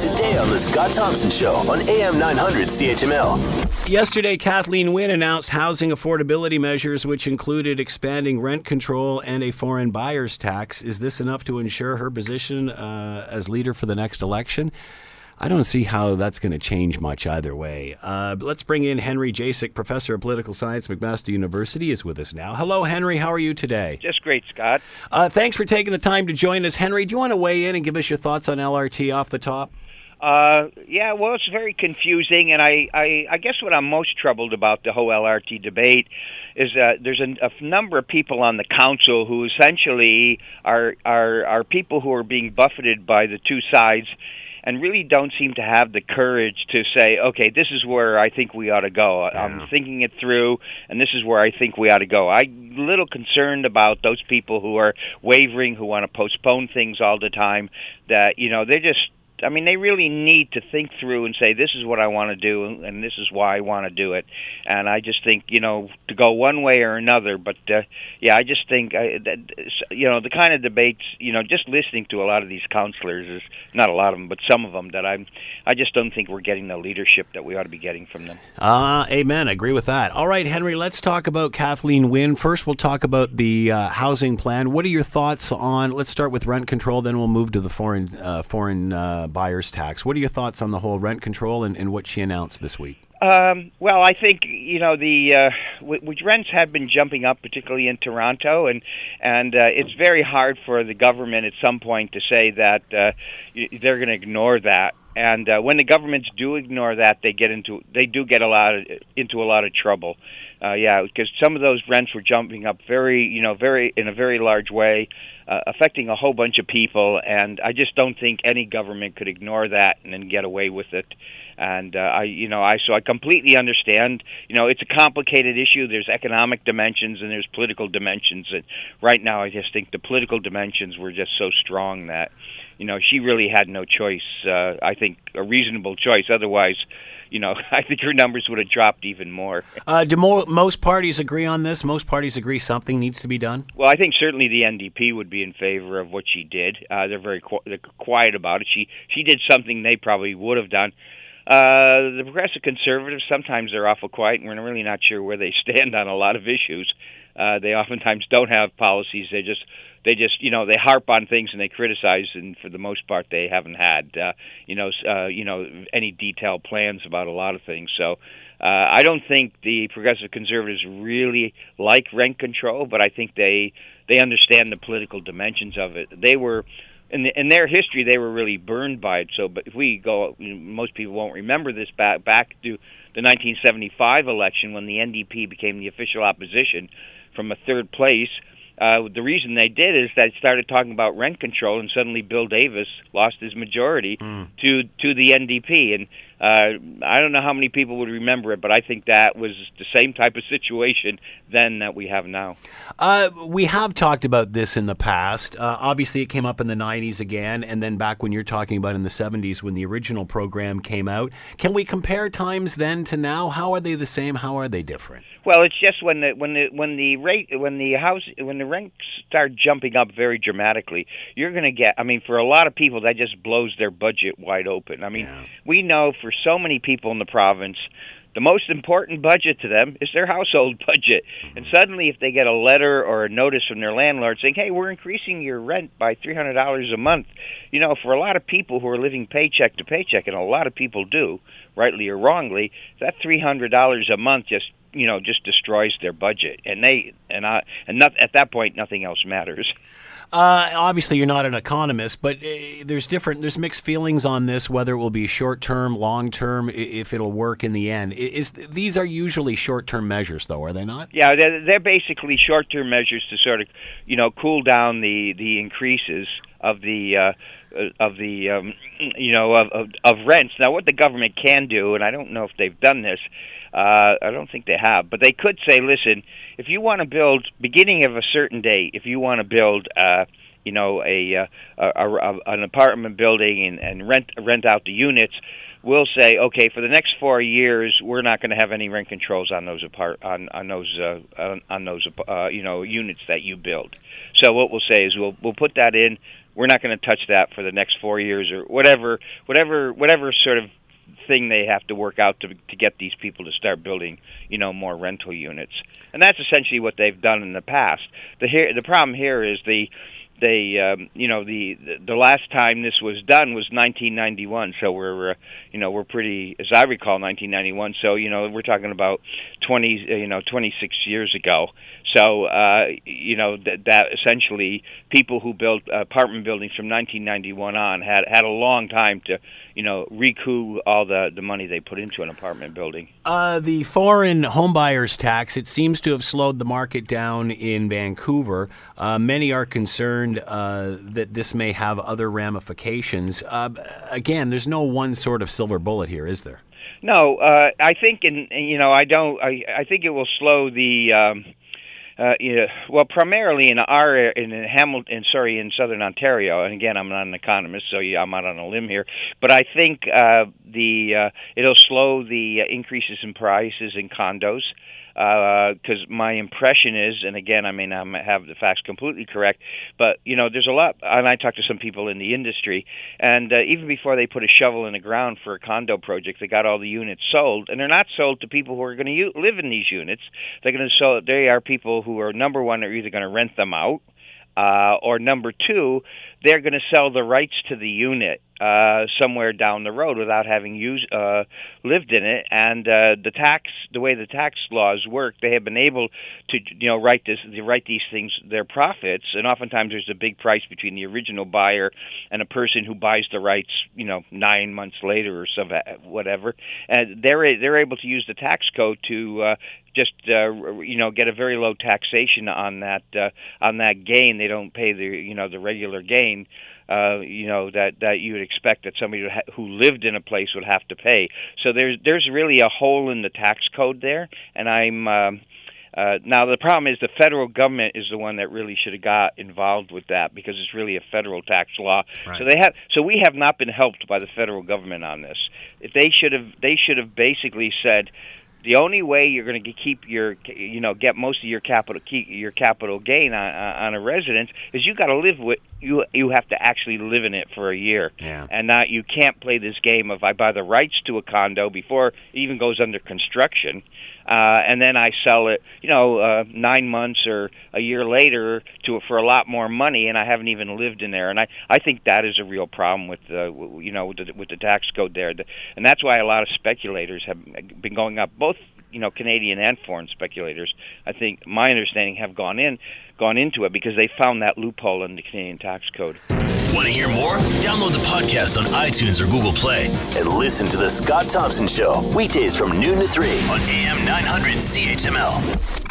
today on The Scott Thompson Show on AM 900 CHML. Yesterday, Kathleen Wynne announced housing affordability measures, which included expanding rent control and a foreign buyer's tax. Is this enough to ensure her position uh, as leader for the next election? I don't see how that's going to change much either way. Uh, let's bring in Henry Jacek, professor of political science, McMaster University, is with us now. Hello, Henry. How are you today? Just great, Scott. Uh, thanks for taking the time to join us, Henry. Do you want to weigh in and give us your thoughts on LRT off the top? Uh, yeah, well, it's very confusing, and I, I, I guess what I'm most troubled about the whole LRT debate is that there's a, a number of people on the council who essentially are are are people who are being buffeted by the two sides and really don't seem to have the courage to say, okay, this is where I think we ought to go. Yeah. I'm thinking it through, and this is where I think we ought to go. I'm a little concerned about those people who are wavering, who want to postpone things all the time. That you know, they're just I mean, they really need to think through and say, "This is what I want to do, and this is why I want to do it." And I just think, you know, to go one way or another. But uh, yeah, I just think, I, that, you know, the kind of debates, you know, just listening to a lot of these councilors is not a lot of them, but some of them that I'm, I just don't think we're getting the leadership that we ought to be getting from them. Ah, uh, amen. I agree with that. All right, Henry, let's talk about Kathleen Wynne. First, we'll talk about the uh, housing plan. What are your thoughts on? Let's start with rent control, then we'll move to the foreign uh, foreign uh, buyer's tax. What are your thoughts on the whole rent control and, and what she announced this week? Um, well, I think you know the uh, which rents have been jumping up, particularly in Toronto, and and uh, it's very hard for the government at some point to say that uh, they're going to ignore that. And uh, when the governments do ignore that, they get into they do get a lot of, into a lot of trouble. Uh, yeah, because some of those rents were jumping up very, you know, very in a very large way, uh, affecting a whole bunch of people. And I just don't think any government could ignore that and then get away with it. And uh, I, you know, I so I completely understand. You know, it's a complicated issue. There's economic dimensions and there's political dimensions. And right now, I just think the political dimensions were just so strong that, you know, she really had no choice. Uh, I think a reasonable choice. Otherwise you know, I think her numbers would have dropped even more. Uh, do mo- most parties agree on this? Most parties agree something needs to be done. Well, I think certainly the NDP would be in favor of what she did. Uh, they're very qu- they're quiet about it. She she did something they probably would have done. Uh, the progressive conservatives sometimes they're awful quiet, and we're really not sure where they stand on a lot of issues. Uh, they oftentimes don't have policies; they just they just you know they harp on things and they criticize and for the most part they haven't had uh, you know uh, you know any detailed plans about a lot of things. So uh, I don't think the progressive conservatives really like rent control but I think they they understand the political dimensions of it. They were in, the, in their history they were really burned by it so but if we go you know, most people won't remember this back back to the 1975 election when the NDP became the official opposition from a third place uh, the reason they did is they started talking about rent control, and suddenly Bill Davis lost his majority mm. to to the NDP. And uh, I don't know how many people would remember it, but I think that was the same type of situation then that we have now. Uh, we have talked about this in the past. Uh, obviously, it came up in the 90s again, and then back when you're talking about in the 70s when the original program came out. Can we compare times then to now? How are they the same? How are they different? Well, it's just when the when the when the rate when the house when the rents start jumping up very dramatically, you're going to get. I mean, for a lot of people, that just blows their budget wide open. I mean, yeah. we know for so many people in the province the most important budget to them is their household budget. And suddenly, if they get a letter or a notice from their landlord saying, "Hey, we're increasing your rent by three hundred dollars a month," you know, for a lot of people who are living paycheck to paycheck, and a lot of people do, rightly or wrongly, that three hundred dollars a month just you know just destroys their budget, and they and I and not, at that point nothing else matters. Uh, obviously, you're not an economist, but uh, there's different, there's mixed feelings on this. Whether it will be short term, long term, if it'll work in the end. Is these are usually short term measures, though, are they not? Yeah, they're, they're basically short term measures to sort of, you know, cool down the the increases of the. Uh, of the um, you know of, of of rents. Now, what the government can do, and I don't know if they've done this, uh, I don't think they have, but they could say, listen, if you want to build beginning of a certain date, if you want to build, uh, you know, a, uh, a, a, a an apartment building and, and rent rent out the units, we'll say, okay, for the next four years, we're not going to have any rent controls on those apart on on those uh, on, on those uh, you know units that you build. So what we'll say is we'll we'll put that in we're not going to touch that for the next four years or whatever, whatever, whatever sort of thing they have to work out to to get these people to start building, you know, more rental units. And that's essentially what they've done in the past. The here the problem here is the they um, you know the the last time this was done was 1991 so we're uh, you know we're pretty as I recall 1991 so you know we're talking about 20 uh, you know 26 years ago so uh, you know that that essentially people who built apartment buildings from 1991 on had had a long time to you know recoup all the the money they put into an apartment building. Uh, the foreign homebuyers tax it seems to have slowed the market down in Vancouver. Uh, many are concerned uh, that this may have other ramifications. Uh, again, there's no one sort of silver bullet here, is there? No, uh, I think, and you know, I don't. I I think it will slow the. Um, uh, yeah, well, primarily in our in Hamilton, sorry, in Southern Ontario. And again, I'm not an economist, so yeah, I'm out on a limb here. But I think uh, the uh, it'll slow the uh, increases in prices in condos because uh, my impression is, and again, I may not have the facts completely correct, but you know, there's a lot. And I talked to some people in the industry, and uh, even before they put a shovel in the ground for a condo project, they got all the units sold, and they're not sold to people who are going to u- live in these units. They're going to sell. They are people who are number one, are either going to rent them out uh, or number two, they're going to sell the rights to the unit uh, somewhere down the road without having used uh, lived in it. And uh, the tax, the way the tax laws work, they have been able to you know write this, write these things their profits. And oftentimes there's a big price between the original buyer and a person who buys the rights, you know, nine months later or some whatever. And they're they're able to use the tax code to uh, just uh, you know get a very low taxation on that uh, on that gain. They don't pay the you know the regular gain. Uh, you know that that you would expect that somebody who, ha- who lived in a place would have to pay. So there's there's really a hole in the tax code there, and I'm. Um, uh, now the problem is the federal government is the one that really should have got involved with that because it's really a federal tax law. Right. So they have so we have not been helped by the federal government on this. If they should have they should have basically said the only way you're going to keep your you know get most of your capital keep your capital gain on on a residence is you got to live with you you have to actually live in it for a year. Yeah. and not you can't play this game of I buy the rights to a condo before it even goes under construction uh and then I sell it you know uh 9 months or a year later to for a lot more money and I haven't even lived in there. And I I think that is a real problem with the you know with the with the tax code there. And that's why a lot of speculators have been going up both you know Canadian and foreign speculators I think my understanding have gone in gone into it because they found that loophole in the Canadian tax code. Want to hear more? Download the podcast on iTunes or Google Play and listen to the Scott Thompson Show weekdays from noon to 3 on AM 900 CHML.